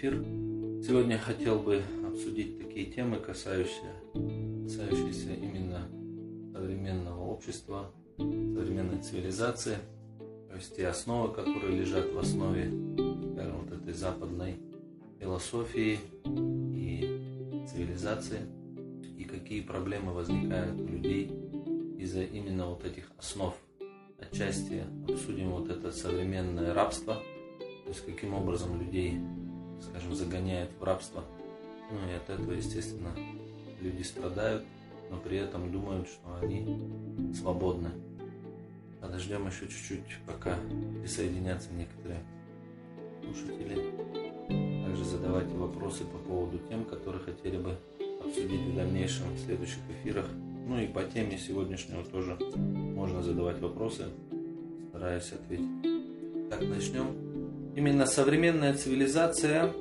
эфир. Сегодня я хотел бы обсудить такие темы, касающиеся, касающиеся именно современного общества, современной цивилизации, то есть те основы, которые лежат в основе, скажем, вот этой западной философии и цивилизации, и какие проблемы возникают у людей из-за именно вот этих основ. Отчасти обсудим вот это современное рабство, то есть каким образом людей, скажем, загоняют в рабство. Ну и от этого, естественно, люди страдают, но при этом думают, что они свободны. Подождем еще чуть-чуть, пока присоединятся некоторые слушатели. Также задавайте вопросы по поводу тем, которые хотели бы обсудить в дальнейшем в следующих эфирах. Ну и по теме сегодняшнего тоже можно задавать вопросы. Стараюсь ответить. Так, начнем. Именно современная цивилизация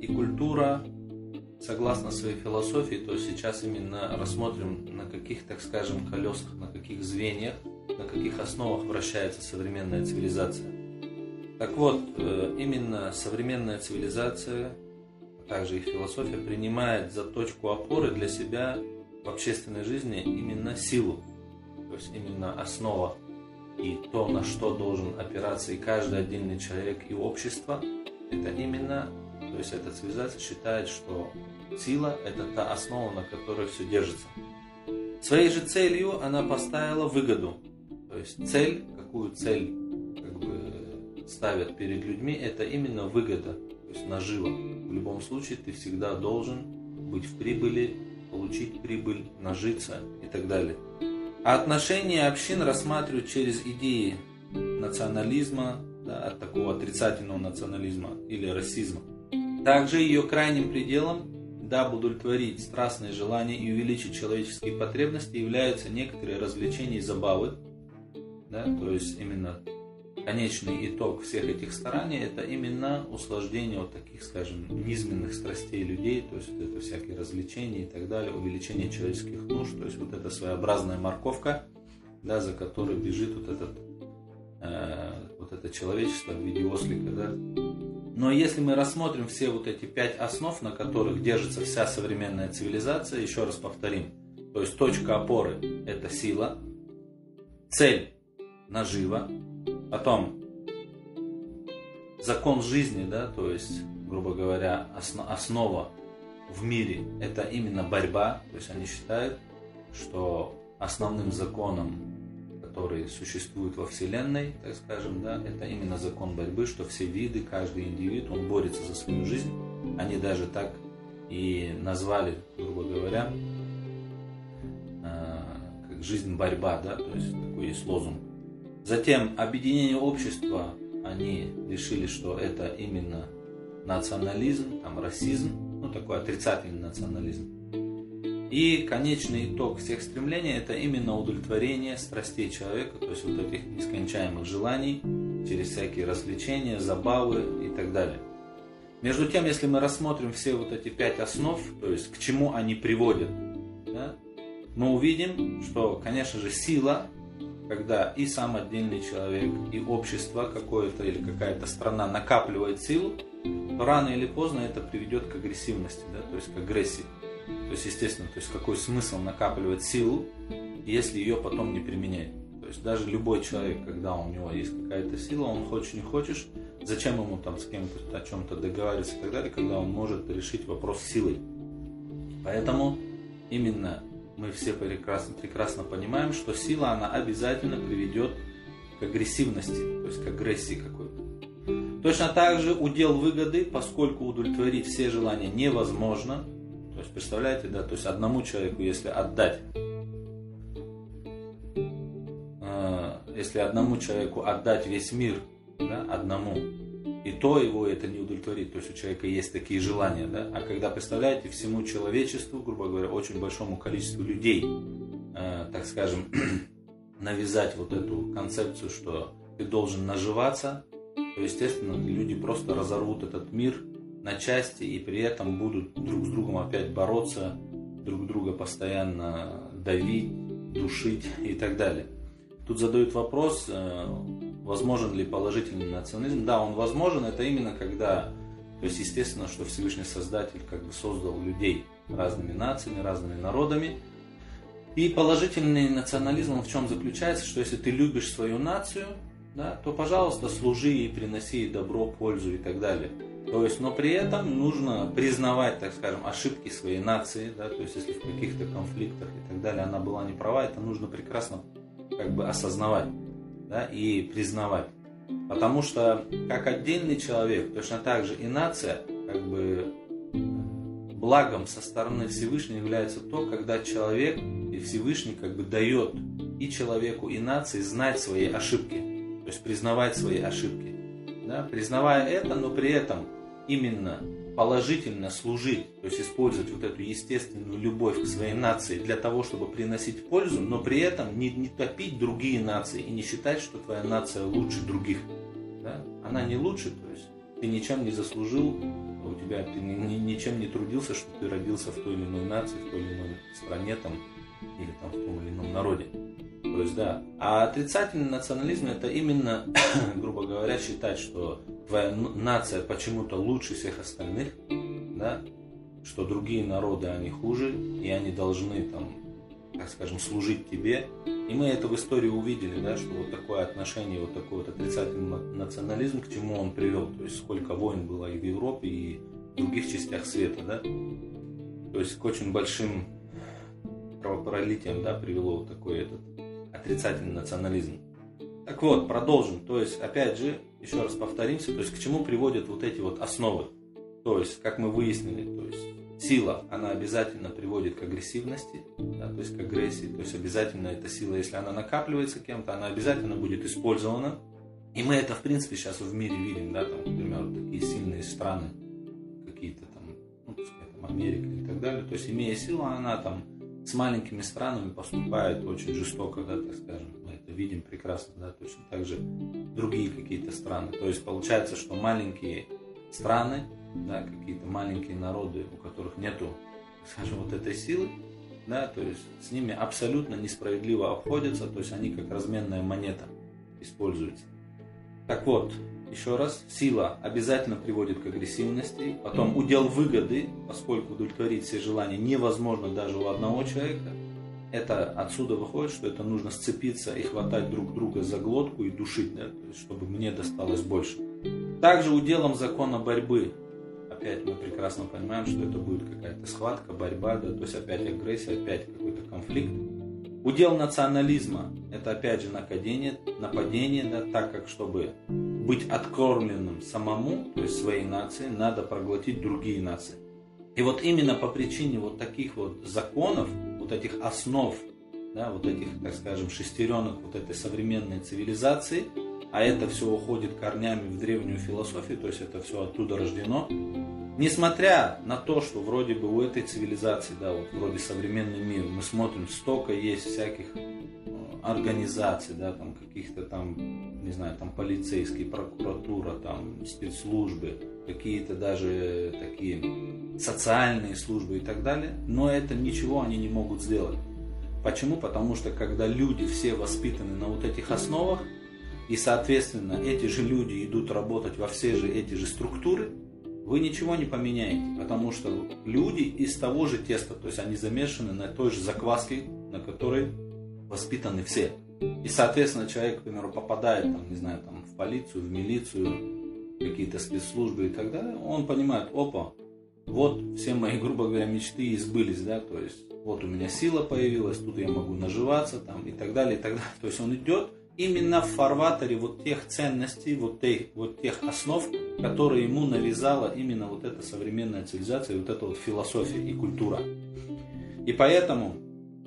и культура, согласно своей философии, то сейчас именно рассмотрим, на каких, так скажем, колесах, на каких звеньях, на каких основах вращается современная цивилизация. Так вот, э, именно современная цивилизация, а также их философия, принимает за точку опоры для себя в общественной жизни именно силу, то есть именно основа и то, на что должен опираться и каждый отдельный человек и общество, это именно, то есть эта цивилизация считает, что сила – это та основа, на которой все держится. Своей же целью она поставила выгоду. То есть цель, какую цель как бы ставят перед людьми, это именно выгода, то есть нажива. В любом случае ты всегда должен быть в прибыли, получить прибыль, нажиться и так далее. А отношения общин рассматривают через идеи национализма, да, от такого отрицательного национализма или расизма. Также ее крайним пределом, дабы удовлетворить страстные желания и увеличить человеческие потребности, являются некоторые развлечения и забавы. Да, то есть именно конечный итог всех этих стараний это именно услаждение вот таких, скажем, низменных страстей людей, то есть вот это всякие развлечения и так далее, увеличение человеческих нужд, то есть вот эта своеобразная морковка, да, за которой бежит вот этот э, вот это человечество в виде ослика, да. Но если мы рассмотрим все вот эти пять основ, на которых держится вся современная цивилизация, еще раз повторим, то есть точка опоры – это сила, цель – нажива, Потом закон жизни, да, то есть, грубо говоря, основа в мире это именно борьба. То есть они считают, что основным законом, который существует во Вселенной, так скажем, да, это именно закон борьбы, что все виды, каждый индивид, он борется за свою жизнь. Они даже так и назвали, грубо говоря, э, как жизнь борьба, да, то есть такой есть лозунг. Затем объединение общества, они решили, что это именно национализм, там расизм, ну такой отрицательный национализм. И конечный итог всех стремлений это именно удовлетворение страстей человека, то есть вот этих нескончаемых желаний через всякие развлечения, забавы и так далее. Между тем, если мы рассмотрим все вот эти пять основ, то есть к чему они приводят, да, мы увидим, что, конечно же, сила когда и сам отдельный человек, и общество какое-то или какая-то страна накапливает силу, то рано или поздно это приведет к агрессивности, да, то есть к агрессии. То есть, естественно, то есть какой смысл накапливать силу, если ее потом не применять. То есть даже любой человек, когда у него есть какая-то сила, он хочешь не хочешь, зачем ему там с кем-то о чем-то договариваться и так далее, когда он может решить вопрос силой. Поэтому именно мы все прекрасно, прекрасно понимаем, что сила, она обязательно приведет к агрессивности, то есть к агрессии какой-то. Точно так же удел выгоды, поскольку удовлетворить все желания невозможно. То есть, представляете, да, то есть одному человеку, если отдать, э, если одному человеку отдать весь мир, да, одному, и то его это не удовлетворит. То есть у человека есть такие желания, да. А когда, представляете, всему человечеству, грубо говоря, очень большому количеству людей, э, так скажем, навязать вот эту концепцию, что ты должен наживаться, то, естественно, люди просто разорвут этот мир на части и при этом будут друг с другом опять бороться, друг друга постоянно давить, душить и так далее. Тут задают вопрос, э, возможен ли положительный национализм. Да, он возможен. Это именно когда То есть, естественно, что Всевышний Создатель как бы создал людей разными нациями, разными народами. И положительный национализм в чем заключается, что если ты любишь свою нацию, да, то, пожалуйста, служи и приноси добро, пользу и так далее. То есть, но при этом нужно признавать, так скажем, ошибки своей нации, да, то есть если в каких-то конфликтах и так далее она была не права, это нужно прекрасно как бы осознавать, да, и признавать. Потому что как отдельный человек, точно так же и нация, как бы благом со стороны Всевышнего является то, когда человек и Всевышний как бы дает и человеку, и нации знать свои ошибки, то есть признавать свои ошибки. Да? Признавая это, но при этом именно положительно служить, то есть использовать вот эту естественную любовь к своей нации для того, чтобы приносить пользу, но при этом не, не топить другие нации и не считать, что твоя нация лучше других. Да? Она не лучше, то есть ты ничем не заслужил, у тебя ты ни, ничем не трудился, что ты родился в той или иной нации, в той или иной стране там, или там в том или ином народе. То есть, да. А отрицательный национализм это именно, грубо говоря, считать, что твоя нация почему-то лучше всех остальных, да, что другие народы, они хуже, и они должны там, так скажем, служить тебе. И мы это в истории увидели, да, что вот такое отношение, вот такой вот отрицательный национализм, к чему он привел. То есть сколько войн было и в Европе, и в других частях света, да. То есть к очень большим кровопролитиям, да, привело вот такой этот отрицательный национализм. Так вот, продолжим. То есть, опять же, еще раз повторимся, то есть к чему приводят вот эти вот основы. То есть, как мы выяснили, то есть сила, она обязательно приводит к агрессивности, да, то есть к агрессии, то есть обязательно эта сила, если она накапливается кем-то, она обязательно будет использована. И мы это, в принципе, сейчас в мире видим, да, там, например, такие сильные страны, какие-то там, ну, пускай там Америка и так далее. То есть, имея силу, она там с маленькими странами поступает очень жестоко, да, так скажем. Видим прекрасно, да, точно так же другие какие-то страны. То есть получается, что маленькие страны, да, какие-то маленькие народы, у которых нету, скажем, вот этой силы, да, то есть с ними абсолютно несправедливо обходятся, то есть они как разменная монета используются. Так вот, еще раз, сила обязательно приводит к агрессивности, потом удел выгоды, поскольку удовлетворить все желания невозможно даже у одного человека, это отсюда выходит, что это нужно сцепиться и хватать друг друга за глотку и душить, чтобы мне досталось больше. Также уделом закона борьбы, опять мы прекрасно понимаем, что это будет какая-то схватка, борьба, да, то есть опять агрессия, опять какой-то конфликт. Удел национализма – это опять же нападение, нападение да, так как чтобы быть откормленным самому, то есть своей нации, надо проглотить другие нации. И вот именно по причине вот таких вот законов, вот этих основ, да, вот этих, так скажем, шестеренок вот этой современной цивилизации, а это все уходит корнями в древнюю философию, то есть это все оттуда рождено, Несмотря на то, что вроде бы у этой цивилизации, да, вот вроде современный мир, мы смотрим, столько есть всяких э, организаций, да, там каких-то там, не знаю, там полицейские, прокуратура, там спецслужбы, какие-то даже такие социальные службы и так далее, но это ничего они не могут сделать. Почему? Потому что когда люди все воспитаны на вот этих основах, и, соответственно, эти же люди идут работать во все же эти же структуры, вы ничего не поменяете, потому что люди из того же теста, то есть они замешаны на той же закваске, на которой воспитаны все. И, соответственно, человек, к примеру, попадает, там, не знаю, там, в полицию, в милицию, какие-то спецслужбы и так далее, он понимает, опа, вот все мои, грубо говоря, мечты избылись, да, то есть вот у меня сила появилась, тут я могу наживаться, там, и так далее, и так далее. То есть он идет именно в фарватере вот тех ценностей, вот тех, вот тех основ, которые ему навязала именно вот эта современная цивилизация, вот эта вот философия и культура. И поэтому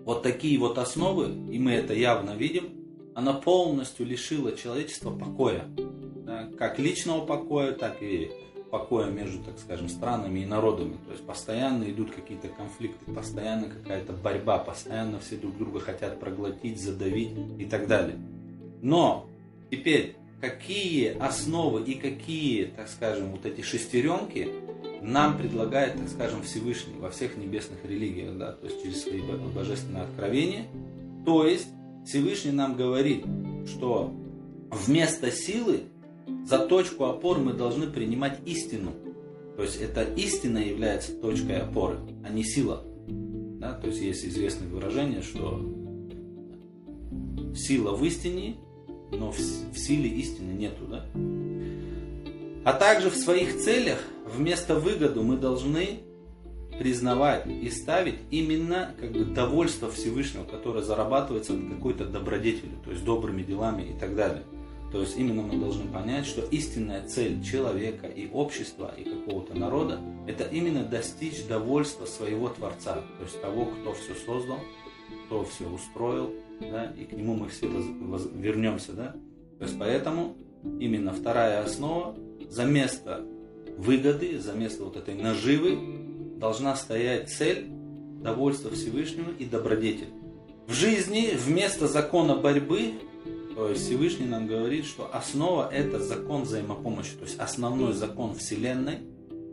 вот такие вот основы, и мы это явно видим, она полностью лишила человечества покоя. Как личного покоя, так и покоя между, так скажем, странами и народами. То есть постоянно идут какие-то конфликты, постоянно какая-то борьба, постоянно все друг друга хотят проглотить, задавить и так далее. Но теперь какие основы и какие, так скажем, вот эти шестеренки нам предлагает, так скажем, Всевышний во всех небесных религиях, да, то есть через свои божественные откровения. То есть Всевышний нам говорит, что вместо силы за точку опор мы должны принимать истину. То есть это истина является точкой опоры, а не сила. Да? То есть есть известное выражение, что сила в истине, но в, силе истины нету. Да? А также в своих целях вместо выгоду мы должны признавать и ставить именно как бы довольство Всевышнего, которое зарабатывается от какой-то добродетели, то есть добрыми делами и так далее. То есть именно мы должны понять, что истинная цель человека и общества и какого-то народа – это именно достичь довольства своего Творца, то есть того, кто все создал, кто все устроил, да, и к нему мы все вернемся. Да? То есть поэтому именно вторая основа за место выгоды, за место вот этой наживы должна стоять цель довольства Всевышнего и добродетель. В жизни вместо закона борьбы то есть Всевышний нам говорит, что основа это закон взаимопомощи, то есть основной закон Вселенной,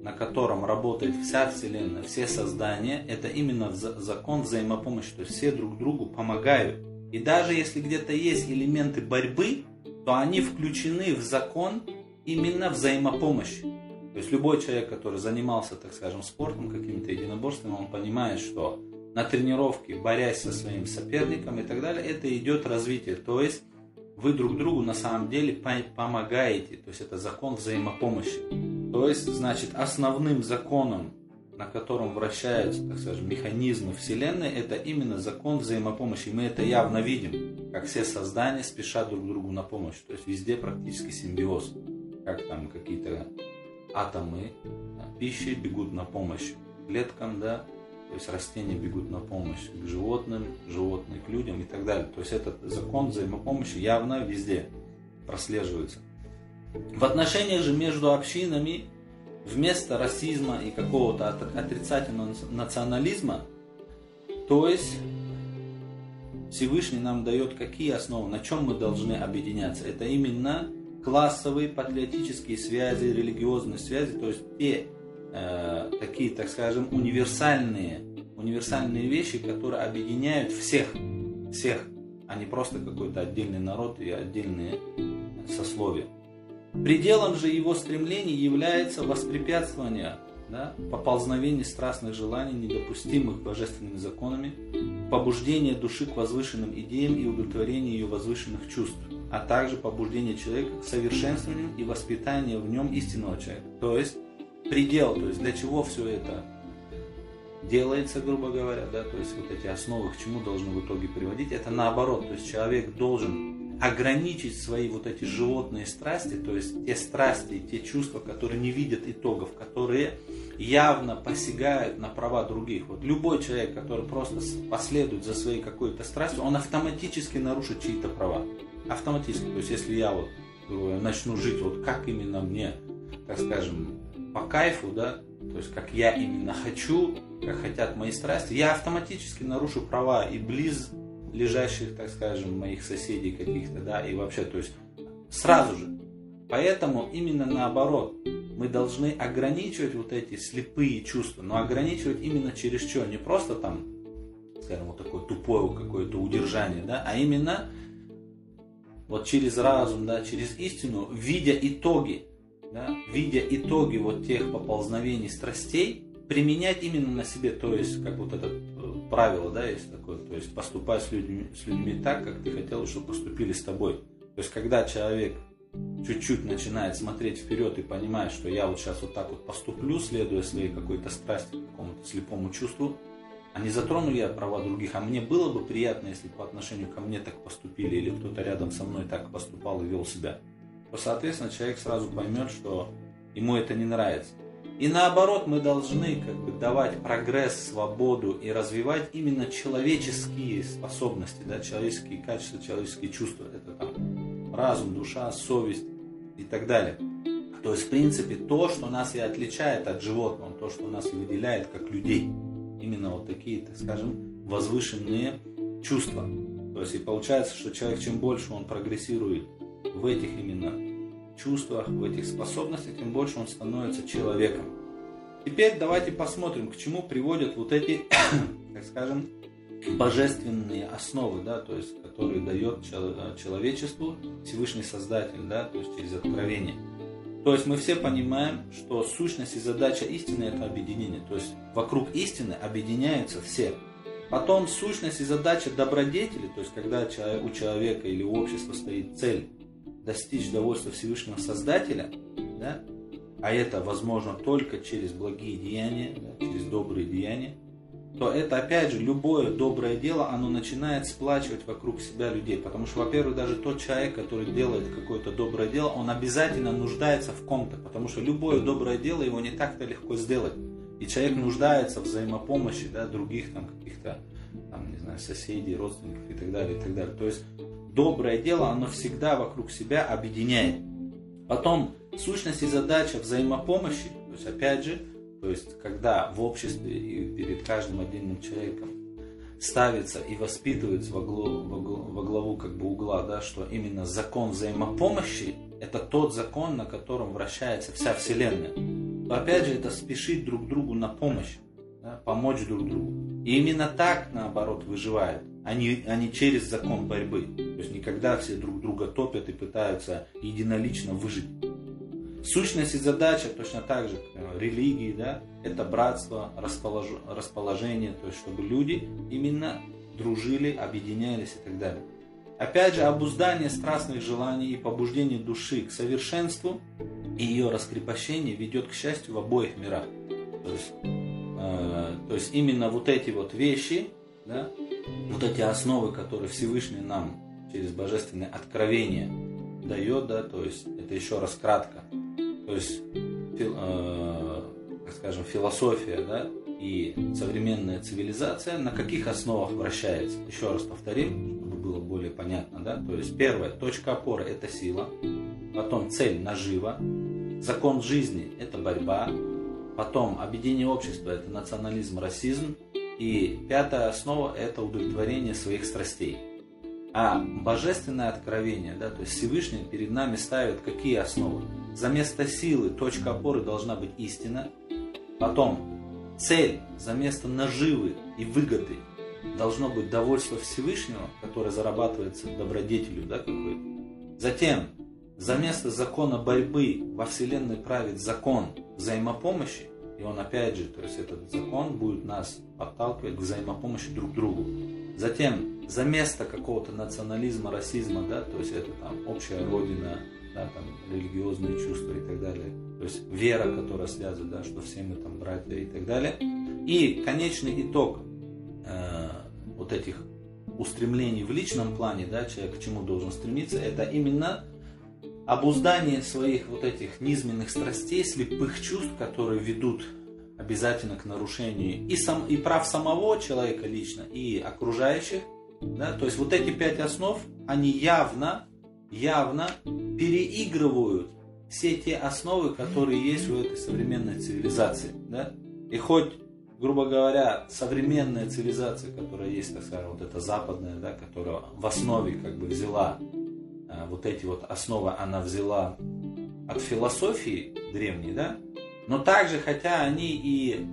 на котором работает вся Вселенная, все создания, это именно закон взаимопомощи, то есть все друг другу помогают. И даже если где-то есть элементы борьбы, то они включены в закон именно взаимопомощи. То есть любой человек, который занимался, так скажем, спортом, какими-то единоборствами, он понимает, что на тренировке, борясь со своим соперником и так далее, это идет развитие. То есть вы друг другу на самом деле помогаете. То есть это закон взаимопомощи. То есть, значит, основным законом, на котором вращаются, так скажем, механизмы Вселенной, это именно закон взаимопомощи. И мы это явно видим, как все создания спешат друг другу на помощь. То есть везде практически симбиоз. Как там какие-то атомы пищи бегут на помощь клеткам, да, то есть растения бегут на помощь к животным, животные к людям и так далее. То есть этот закон взаимопомощи явно везде прослеживается. В отношениях же между общинами вместо расизма и какого-то отрицательного национализма, то есть Всевышний нам дает какие основы, на чем мы должны объединяться. Это именно классовые патриотические связи, религиозные связи, то есть те э, такие, так скажем, универсальные, универсальные вещи, которые объединяют всех, всех, а не просто какой-то отдельный народ и отдельные сословия. Пределом же его стремлений является воспрепятствование да, поползновение страстных желаний, недопустимых божественными законами, побуждение души к возвышенным идеям и удовлетворение ее возвышенных чувств, а также побуждение человека к совершенствованию и воспитанию в нем истинного человека. То есть предел, то есть для чего все это делается, грубо говоря, да, то есть вот эти основы к чему должны в итоге приводить, это наоборот, то есть человек должен ограничить свои вот эти животные страсти, то есть те страсти, те чувства, которые не видят итогов, которые явно посягают на права других. Вот любой человек, который просто последует за своей какой-то страстью, он автоматически нарушит чьи-то права. Автоматически. То есть если я вот начну жить вот как именно мне, так скажем, по кайфу, да, то есть как я именно хочу, как хотят мои страсти, я автоматически нарушу права и близ лежащих, так скажем, моих соседей каких-то, да, и вообще, то есть сразу же. Поэтому именно наоборот, мы должны ограничивать вот эти слепые чувства, но ограничивать именно через что, не просто там, скажем, вот такое тупое какое-то удержание, да, а именно вот через разум, да, через истину, видя итоги, да, видя итоги вот тех поползновений страстей, применять именно на себе, то есть, как вот это э, правило, да, есть такое, то есть, поступать с людьми, с людьми так, как ты хотел, чтобы поступили с тобой. То есть, когда человек чуть-чуть начинает смотреть вперед и понимает, что я вот сейчас вот так вот поступлю, следуя своей какой-то страсти, какому-то слепому чувству, а не затрону я права других, а мне было бы приятно, если по отношению ко мне так поступили, или кто-то рядом со мной так поступал и вел себя то, соответственно, человек сразу поймет, что ему это не нравится. И наоборот, мы должны как бы давать прогресс, свободу и развивать именно человеческие способности, да, человеческие качества, человеческие чувства. Это там разум, душа, совесть и так далее. То есть, в принципе, то, что нас и отличает от животного, то, что нас и выделяет как людей. Именно вот такие, так скажем, возвышенные чувства. То есть, и получается, что человек, чем больше он прогрессирует в этих именно чувствах, в этих способностях, тем больше он становится человеком. Теперь давайте посмотрим, к чему приводят вот эти, так скажем, божественные основы, да, то есть, которые дает человечеству Всевышний Создатель, да, то есть через откровение. То есть мы все понимаем, что сущность и задача истины это объединение. То есть вокруг истины объединяются все. Потом сущность и задача добродетели, то есть когда у человека или у общества стоит цель достичь довольства Всевышнего Создателя, да, а это возможно только через благие деяния, да, через добрые деяния, то это опять же любое доброе дело, оно начинает сплачивать вокруг себя людей. Потому что, во-первых, даже тот человек, который делает какое-то доброе дело, он обязательно нуждается в ком-то. Потому что любое доброе дело его не так-то легко сделать. И человек нуждается в взаимопомощи да, других там каких-то там, не знаю, соседей, родственников и так далее, и так далее. То есть доброе дело, оно всегда вокруг себя объединяет. Потом сущность и задача взаимопомощи, то есть опять же, то есть, когда в обществе и перед каждым отдельным человеком ставится и воспитывается во главу, во главу, как бы угла, да, что именно закон взаимопомощи – это тот закон, на котором вращается вся Вселенная, то опять же это спешить друг другу на помощь, да, помочь друг другу. И именно так, наоборот, выживает, а не через закон борьбы. То есть никогда все друг друга топят и пытаются единолично выжить. Сущность и задача точно так же э, религии, да, это братство, располож... расположение, то есть чтобы люди именно дружили, объединялись и так далее. Опять же, обуздание страстных желаний и побуждение души к совершенству и ее раскрепощение ведет к счастью в обоих мирах. То есть, э, то есть именно вот эти вот вещи, да, вот эти основы, которые Всевышний нам через божественное откровение дает, да, то есть это еще раз кратко, то есть, фил, э, скажем, философия, да, и современная цивилизация на каких основах вращается? Еще раз повторим, чтобы было более понятно, да. То есть первая точка опоры – это сила, потом цель – нажива, закон жизни – это борьба, потом объединение общества – это национализм, расизм, и пятая основа – это удовлетворение своих страстей. А божественное откровение, да, то есть Всевышний перед нами ставит какие основы? За место силы точка опоры должна быть истина. Потом цель за место наживы и выгоды должно быть довольство Всевышнего, которое зарабатывается добродетелю да, какой-то. Затем за место закона борьбы во Вселенной правит закон взаимопомощи, и он опять же, то есть этот закон будет нас подталкивать к взаимопомощи друг другу. Затем за место какого-то национализма, расизма, да, то есть это там общая родина, да, там религиозные чувства и так далее. То есть вера, которая связывает, да, что все мы там братья и так далее. И конечный итог э, вот этих устремлений в личном плане, да, человек к чему должен стремиться, это именно обуздание своих вот этих низменных страстей, слепых чувств, которые ведут обязательно к нарушению и, сам, и прав самого человека лично, и окружающих. Да? То есть вот эти пять основ, они явно, явно переигрывают все те основы, которые есть у этой современной цивилизации. Да? И хоть, грубо говоря, современная цивилизация, которая есть, так скажем, вот эта западная, да, которая в основе как бы взяла вот эти вот основы, она взяла от философии древней, да, но также, хотя они и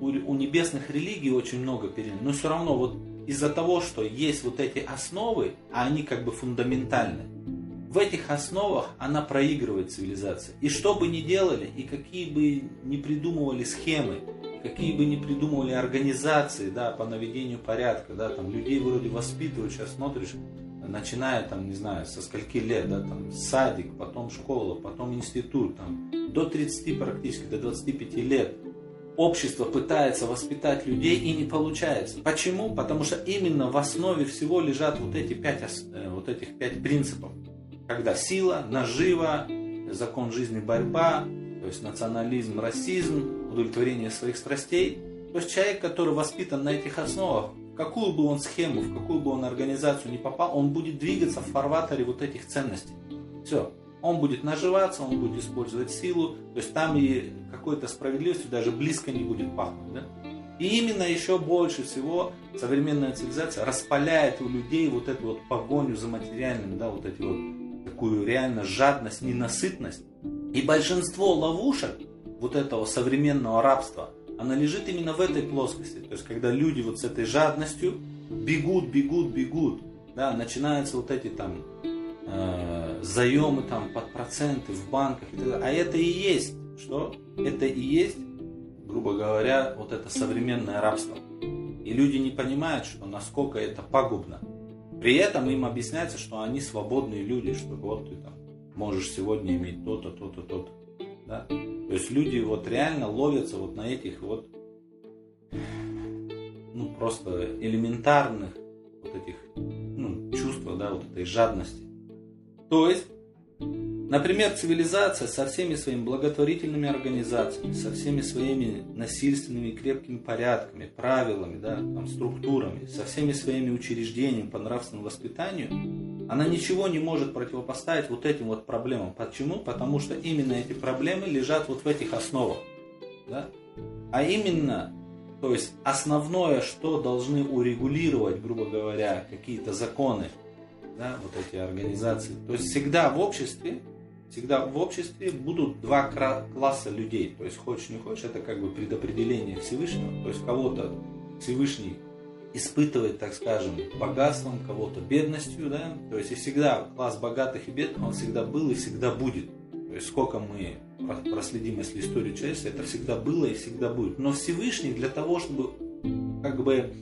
у, у небесных религий очень много переняли, но все равно вот из-за того, что есть вот эти основы, а они как бы фундаментальны, в этих основах она проигрывает цивилизация. И что бы ни делали, и какие бы ни придумывали схемы, какие бы ни придумывали организации да, по наведению порядка, да, там людей вроде воспитывают, сейчас смотришь, начиная там, не знаю, со скольки лет, да, там садик, потом школа, потом институт, там, до 30 практически, до 25 лет общество пытается воспитать людей и не получается. Почему? Потому что именно в основе всего лежат вот эти пять, э, вот этих пять принципов. Когда сила, нажива, закон жизни, борьба, то есть национализм, расизм, удовлетворение своих страстей. То есть человек, который воспитан на этих основах, какую бы он схему, в какую бы он организацию не попал, он будет двигаться в фарватере вот этих ценностей. Все. Он будет наживаться, он будет использовать силу, то есть там и какой-то справедливостью даже близко не будет пахнуть. Да? И именно еще больше всего современная цивилизация распаляет у людей вот эту вот погоню за материальным, да, вот эти вот такую реально жадность, ненасытность. И большинство ловушек вот этого современного рабства, она лежит именно в этой плоскости. То есть, когда люди вот с этой жадностью бегут, бегут, бегут, да, начинаются вот эти там э, заемы там под проценты в банках. И так далее. А это и есть, что? Это и есть, грубо говоря, вот это современное рабство. И люди не понимают, что насколько это пагубно. При этом им объясняется, что они свободные люди, что вот ты там можешь сегодня иметь то-то, то-то, то-то. Да? То есть люди вот реально ловятся вот на этих вот ну просто элементарных вот этих ну, чувствах, да, вот этой жадности. То есть Например, цивилизация со всеми своими благотворительными организациями, со всеми своими насильственными крепкими порядками, правилами, да, там, структурами, со всеми своими учреждениями по нравственному воспитанию, она ничего не может противопоставить вот этим вот проблемам. Почему? Потому что именно эти проблемы лежат вот в этих основах. Да? А именно, то есть основное, что должны урегулировать, грубо говоря, какие-то законы, да, вот эти организации. То есть всегда в обществе всегда в обществе будут два класса людей. То есть хочешь не хочешь, это как бы предопределение Всевышнего. То есть кого-то Всевышний испытывает, так скажем, богатством, кого-то бедностью, да. То есть и всегда класс богатых и бедных, он всегда был и всегда будет. То есть сколько мы проследим, если историю человечества, это всегда было и всегда будет. Но Всевышний для того, чтобы как бы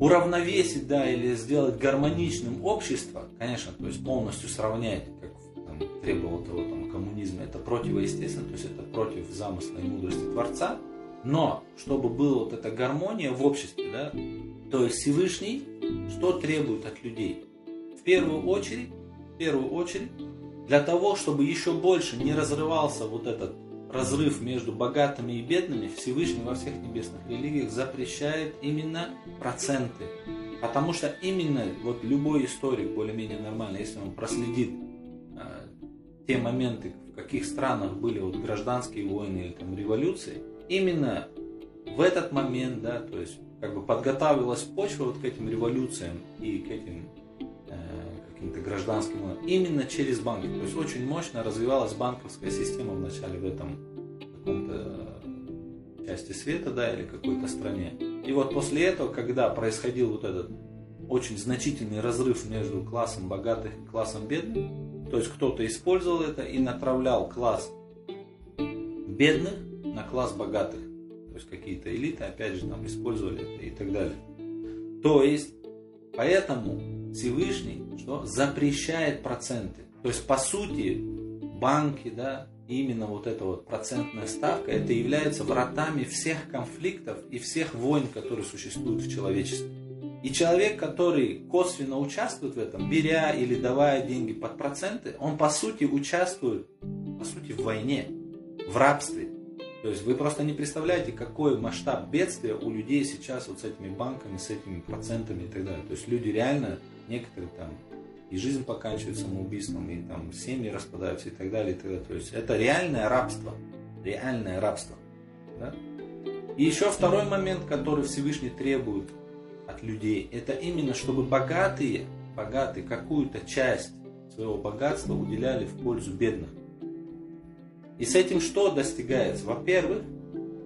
уравновесить, да, или сделать гармоничным общество, конечно, то есть полностью сравнять, там, требовал того там, коммунизма, это противоестественно, то есть это против замысла и мудрости Творца. Но, чтобы была вот эта гармония в обществе, да, то есть Всевышний, что требует от людей? В первую очередь, в первую очередь, для того, чтобы еще больше не разрывался вот этот разрыв между богатыми и бедными, Всевышний во всех небесных религиях запрещает именно проценты. Потому что именно вот любой историк, более-менее нормальный, если он проследит те моменты, в каких странах были вот гражданские войны или там революции, именно в этот момент, да, то есть как бы подготавливалась почва вот к этим революциям и к этим э, каким-то гражданским войнам именно через банки. То есть очень мощно развивалась банковская система в начале в этом каком-то э, части света, да, или какой-то стране. И вот после этого, когда происходил вот этот очень значительный разрыв между классом богатых и классом бедных, то есть кто-то использовал это и направлял класс бедных на класс богатых. То есть какие-то элиты, опять же, там использовали это и так далее. То есть, поэтому Всевышний что, запрещает проценты. То есть, по сути, банки, да, именно вот эта вот процентная ставка, это является вратами всех конфликтов и всех войн, которые существуют в человечестве. И человек, который косвенно участвует в этом, беря или давая деньги под проценты, он по сути участвует по сути в войне, в рабстве. То есть вы просто не представляете, какой масштаб бедствия у людей сейчас вот с этими банками, с этими процентами и так далее. То есть люди реально, некоторые там и жизнь поканчивает самоубийством, и там семьи распадаются и так далее. И так далее. То есть это реальное рабство. Реальное рабство. Да? И еще второй момент, который Всевышний требует от людей, это именно чтобы богатые, богатые какую-то часть своего богатства уделяли в пользу бедных. И с этим что достигается? Во-первых,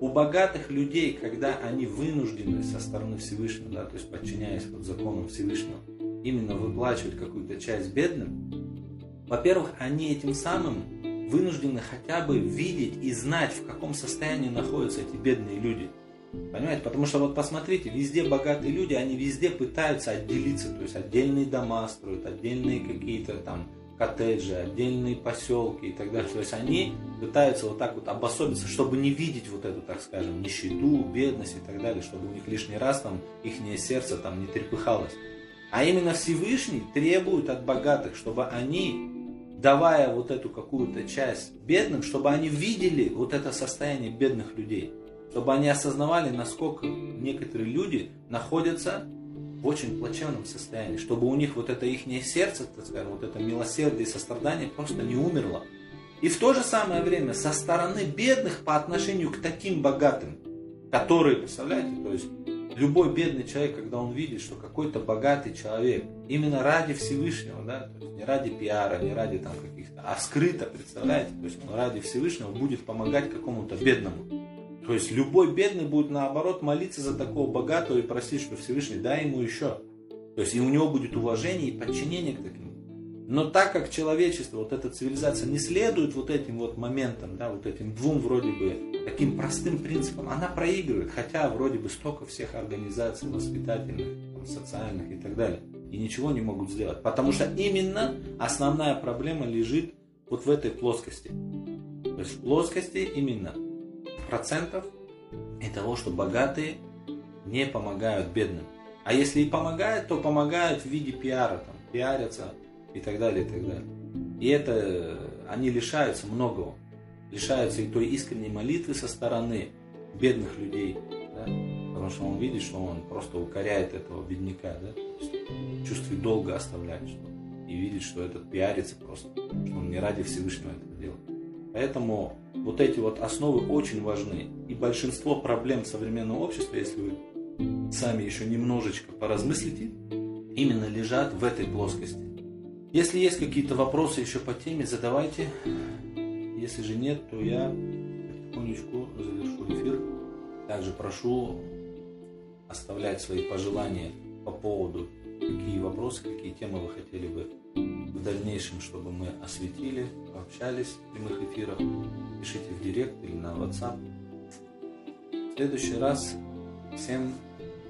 у богатых людей, когда они вынуждены со стороны Всевышнего, да, то есть подчиняясь под законам Всевышнего, именно выплачивать какую-то часть бедным, во-первых, они этим самым вынуждены хотя бы видеть и знать, в каком состоянии находятся эти бедные люди – Понимаете? Потому что вот посмотрите, везде богатые люди, они везде пытаются отделиться, то есть отдельные дома строят, отдельные какие-то там коттеджи, отдельные поселки и так далее. То есть они пытаются вот так вот обособиться, чтобы не видеть вот эту, так скажем, нищету, бедность и так далее, чтобы у них лишний раз там их сердце там не трепыхалось. А именно Всевышний требует от богатых, чтобы они, давая вот эту какую-то часть бедным, чтобы они видели вот это состояние бедных людей чтобы они осознавали, насколько некоторые люди находятся в очень плачевном состоянии, чтобы у них вот это их сердце, так скажем, вот это милосердие и сострадание просто не умерло. И в то же самое время со стороны бедных по отношению к таким богатым, которые, представляете, то есть любой бедный человек, когда он видит, что какой-то богатый человек именно ради Всевышнего, да, то есть не ради пиара, не ради там каких-то, а скрыто, представляете, то есть он ради Всевышнего будет помогать какому-то бедному. То есть любой бедный будет наоборот молиться за такого богатого и просить, что Всевышний дай ему еще. То есть и у него будет уважение и подчинение к таким. Но так как человечество, вот эта цивилизация не следует вот этим вот моментам, да, вот этим двум вроде бы таким простым принципам, она проигрывает, хотя вроде бы столько всех организаций воспитательных, там, социальных и так далее, и ничего не могут сделать. Потому что именно основная проблема лежит вот в этой плоскости. То есть в плоскости именно процентов и того, что богатые не помогают бедным. А если и помогают, то помогают в виде пиара, там, пиарятся и так далее, и так далее. И это они лишаются многого. Лишаются и той искренней молитвы со стороны бедных людей. Да? Потому что он видит, что он просто укоряет этого бедняка. Да? чувствует долго оставляет. Что, и видит, что этот пиарится просто. Что он не ради Всевышнего этого делает. Поэтому вот эти вот основы очень важны. И большинство проблем современного общества, если вы сами еще немножечко поразмыслите, именно лежат в этой плоскости. Если есть какие-то вопросы еще по теме, задавайте. Если же нет, то я потихонечку завершу эфир. Также прошу оставлять свои пожелания по поводу, какие вопросы, какие темы вы хотели бы в дальнейшем, чтобы мы осветили, пообщались в прямых эфирах. Пишите в директ или на WhatsApp. В следующий раз всем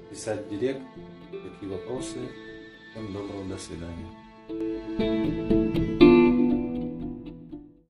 писать в директ, какие вопросы. Всем доброго, до свидания.